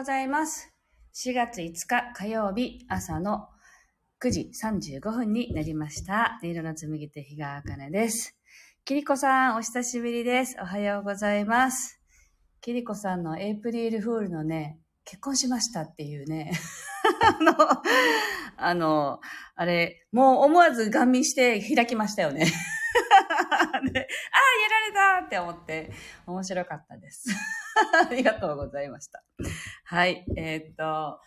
ございます。4月5日火曜日朝の9時35分になりました。音色の紡ぎ手日川茜です。きりこさん、お久しぶりです。おはようございます。きりこさんのエイプリルフールのね、結婚しましたっていうね、あの、あの、あれ、もう思わずガン見して開きましたよね。ああ、やられたって思って、面白かったです。ありがとうございました。はい、えーっと、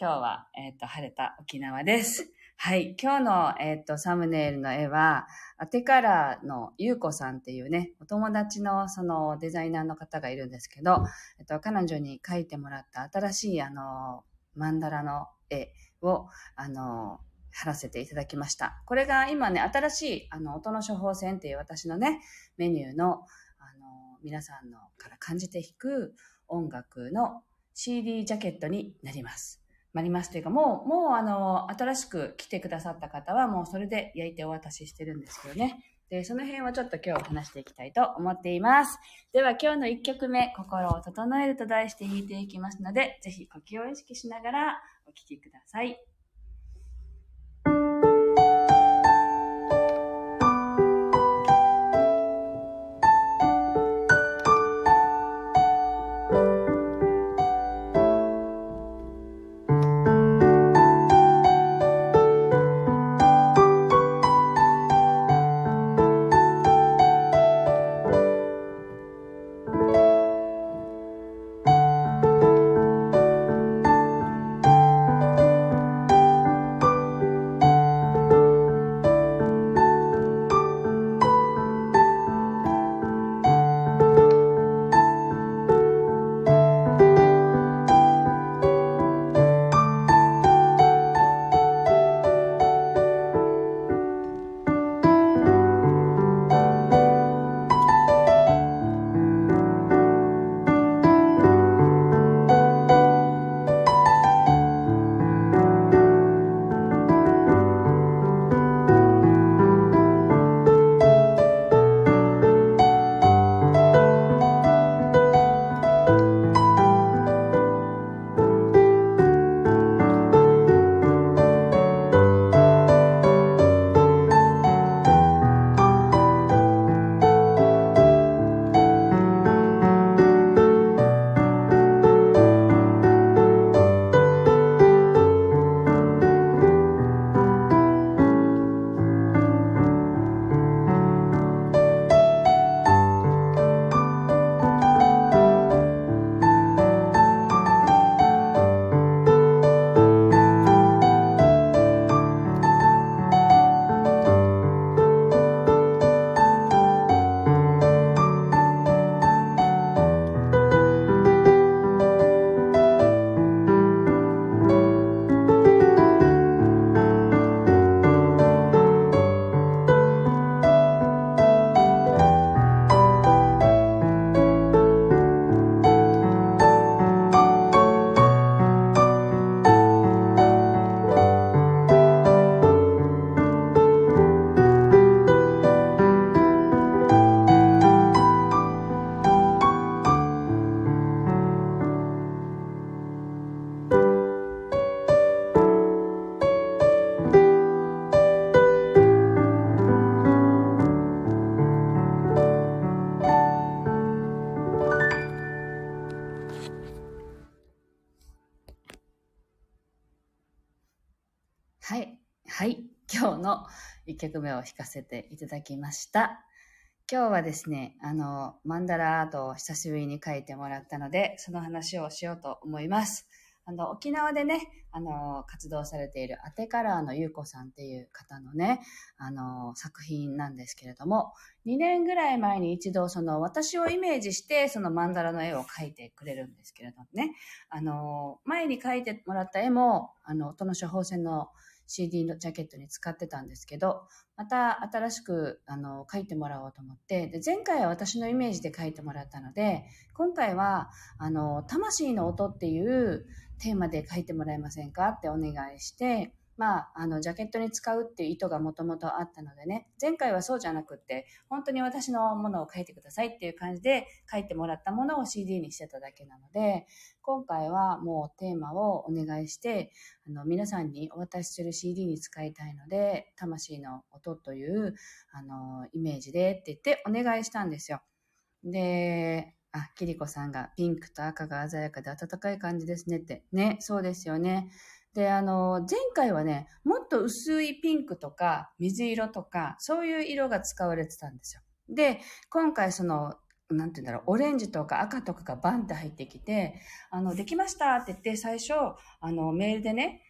今日は、えーっと、晴れた沖縄です。はい、今日の、えっと、サムネイルの絵は、アテカラーのゆうこさんっていうね、お友達のそのデザイナーの方がいるんですけど、えっと、彼女に描いてもらった新しいあの、マンダラの絵を、あの、貼らせていただきました。これが今ね、新しい、あの、音の処方箋っていう私のね、メニュー、の、皆さんのから感じて弾く音楽の CD ジャケットになります。なりますというか、もう、もうあの、新しく来てくださった方はもうそれで焼いてお渡ししてるんですけどね。で、その辺はちょっと今日話していきたいと思っています。では今日の1曲目、心を整えると題して弾いていきますので、ぜひ呼吸を意識しながらお聴きください。はい。はい。今日の1曲目を弾かせていただきました。今日はですね、あの、マンダラアートを久しぶりに書いてもらったので、その話をしようと思います。あの、沖縄でね、あの、活動されているアテカラーのゆうこさんっていう方のね、あの、作品なんですけれども、2年ぐらい前に一度、その、私をイメージして、そのマンダラの絵を描いてくれるんですけれどもね、あの、前に描いてもらった絵も、あの、音の処方箋の CD のジャケットに使ってたんですけど、また新しくあの書いてもらおうと思って、で前回は私のイメージで書いてもらったので、今回はあの魂の音っていうテーマで書いてもらえませんかってお願いして、まあ、あの、ジャケットに使うっていう意図がもともとあったのでね、前回はそうじゃなくって、本当に私のものを書いてくださいっていう感じで書いてもらったものを CD にしてただけなので、今回はもうテーマをお願いして、あの、皆さんにお渡しする CD に使いたいので、魂の音という、あの、イメージでって言ってお願いしたんですよ。で、あ、キリコさんがピンクと赤が鮮やかで暖かい感じですねって。ね、そうですよね。で、あの、前回はね、もっと薄いピンクとか水色とか、そういう色が使われてたんですよ。で、今回その、なんて言うんだろう、オレンジとか赤とかがバンって入ってきて、あの、できましたって言って最初、あの、メールでね、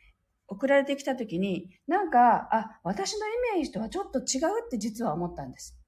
送られてきた時に、なんか、あ、私のイメージとはちょっと違うって実は思ったんです。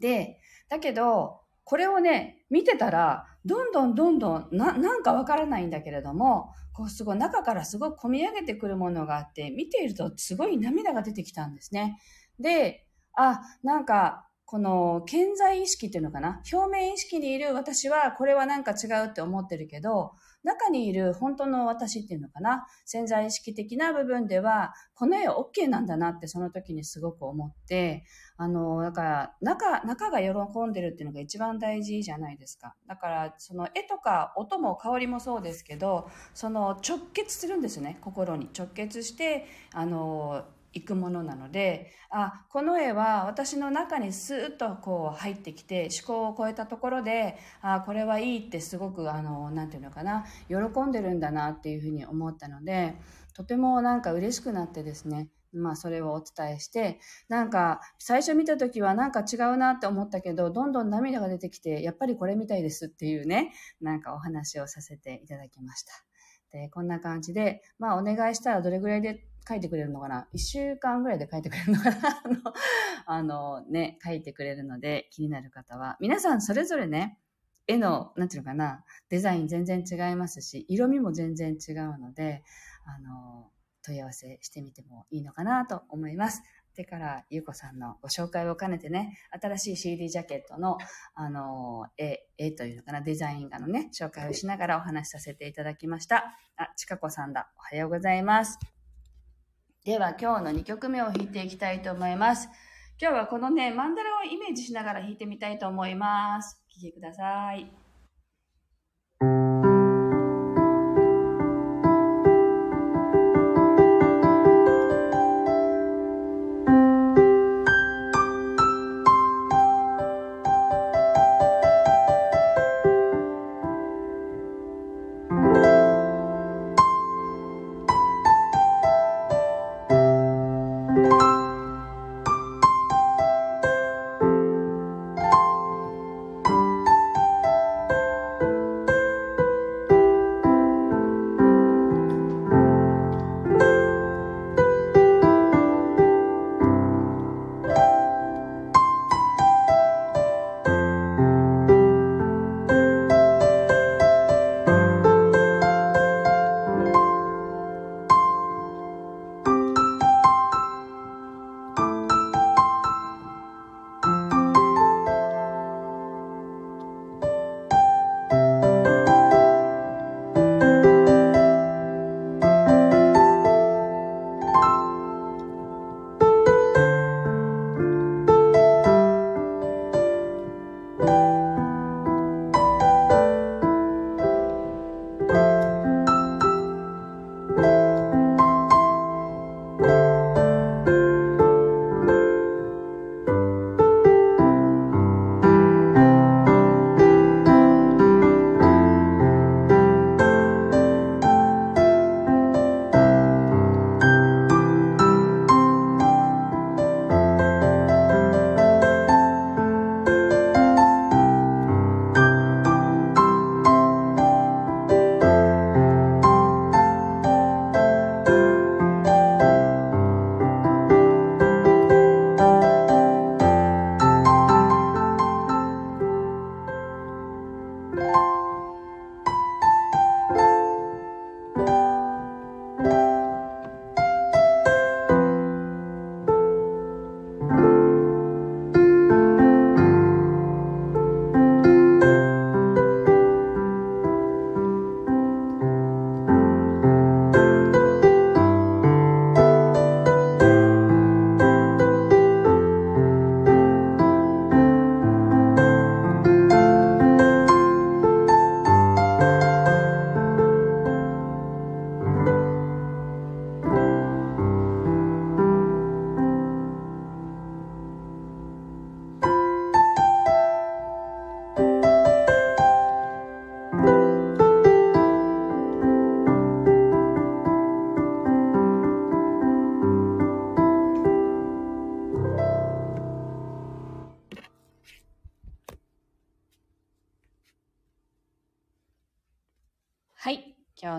で、だけど、これをね、見てたら、どんどんどんどん、な、なんかわからないんだけれども、こうすごい中からすごく込み上げてくるものがあって、見ているとすごい涙が出てきたんですね。で、あ、なんか、この健在意識っていうのかな？表面意識にいる私はこれはなんか違うって思ってるけど、中にいる本当の私っていうのかな？潜在意識的な部分では、この絵 OK なんだなってその時にすごく思って、あの、だから中、中が喜んでるっていうのが一番大事じゃないですか。だから、その絵とか音も香りもそうですけど、その直結するんですね、心に。直結して、あの、行くものなので、あ、この絵は私の中にスーッとこう入ってきて思考を超えたところで、あ、これはいいってすごくあの、なんていうのかな、喜んでるんだなっていうふうに思ったので、とてもなんか嬉しくなってですね、まあそれをお伝えして、なんか最初見た時はなんか違うなって思ったけど、どんどん涙が出てきて、やっぱりこれみたいですっていうね、なんかお話をさせていただきました。で、こんな感じで、まあお願いしたらどれぐらいで書いてくれるのかな ?1 週間ぐらいで書いてくれるのかな？あの、ね、書いてくれるので気になる方は。皆さんそれぞれね、絵の、なんていうのかな、デザイン全然違いますし、色味も全然違うので、あの、問い合わせしてみてもいいのかなと思います。でから、ゆうこさんのご紹介を兼ねてね、新しい CD ジャケットの、あの、絵、絵というのかな、デザイン画のね、紹介をしながらお話しさせていただきました。あ、ちかこさんだ。おはようございます。では今日の2曲目を弾いていきたいと思います。今日はこのね、マンダラをイメージしながら弾いてみたいと思います。聴いてください。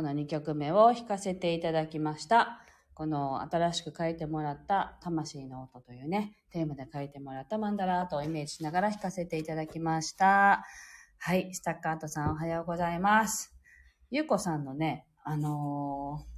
の2曲目を弾かせていただきました。この新しく書いてもらった魂の音というね、テーマで書いてもらったマンダラートをイメージしながら弾かせていただきました。はい。スタッカートさんおはようございます。ゆうこさんのね、あのー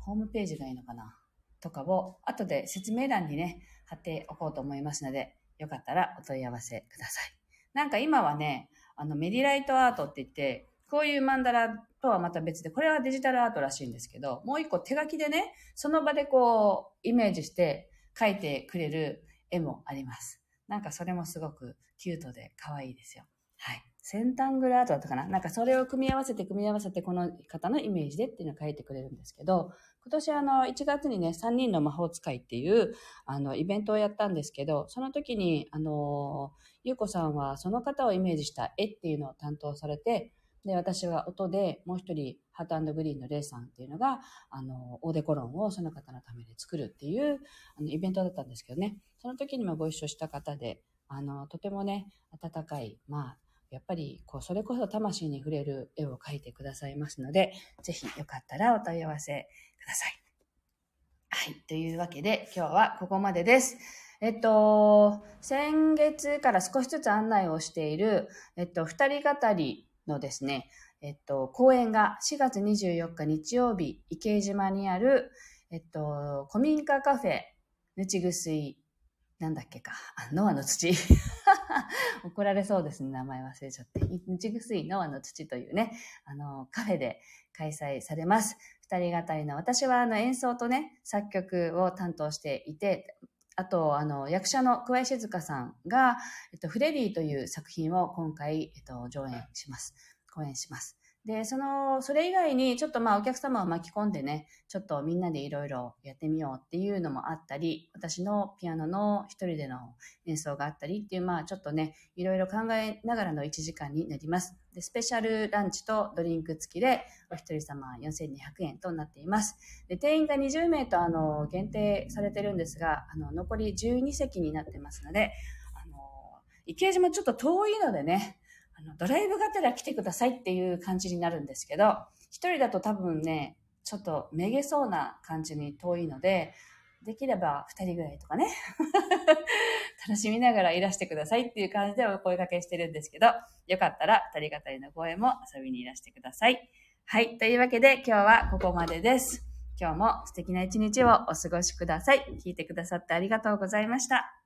ホームページがいいのかな？とかを後で説明欄にね、貼っておこうと思いますので、よかったらお問い合わせください。なんか今はね、あのメディライトアートって言って、こういうマンダラとはまた別で、これはデジタルアートらしいんですけど、もう一個手書きでね、その場でこう、イメージして描いてくれる絵もあります。なんかそれもすごくキュートで可愛いですよ。はい。ゼンタングルアートだったかな？なんかそれを組み合わせて組み合わせてこの方のイメージでっていうのを書いてくれるんですけど、今年あの1月にね、3人の魔法使いっていうあのイベントをやったんですけど、その時にあの、ゆうこさんはその方をイメージした絵っていうのを担当されて、で、私は音で、もう一人、ハートグリーンのレイさんっていうのが、あの、オーデコロンをその方のために作るっていう、あの、イベントだったんですけどね。その時にもご一緒した方で、あの、とてもね、温かい、まあ、やっぱり、こう、それこそ魂に触れる絵を描いてくださいますので、ぜひよかったらお問い合わせください。はい。というわけで、今日はここまでです。えっと、先月から少しずつ案内をしている、えっと、二人語りのですね、えっと、公演が4月24日日曜日、池江島にある、えっと、古民家カフェ、ぬちぐすい、なんだっけか、ノアの土。怒られそうですね、名前忘れちゃって。ぬちぐすいノアの土というね、あの、カフェで開催されます。二人語りの、私はあの演奏とね、作曲を担当していて、あと、あの、役者の桑井静香さんが、えっと、フレディという作品を今回、えっと、上演します。公演します。で、その、それ以外に、ちょっとまあお客様を巻き込んでね、ちょっとみんなでいろいろやってみようっていうのもあったり、私のピアノの一人での演奏があったりっていう、まあちょっとね、いろいろ考えながらの1時間になります。で、スペシャルランチとドリンク付きで、お一人様4200円となっています。で、定員が20名と、あの、限定されてるんですが、あの、残り12席になってますので、あの、池江島ちょっと遠いのでね、あの、ドライブがてら来てくださいっていう感じになるんですけど、一人だと多分ね、ちょっとめげそうな感じに遠いので、できれば2人ぐらいとかね、楽しみながらいらしてくださいっていう感じでお声掛けしてるんですけど、よかったら2人語りの声も遊びにいらしてください。はい。というわけで今日はここまでです。今日も素敵な一日をお過ごしください。聞いてくださってありがとうございました。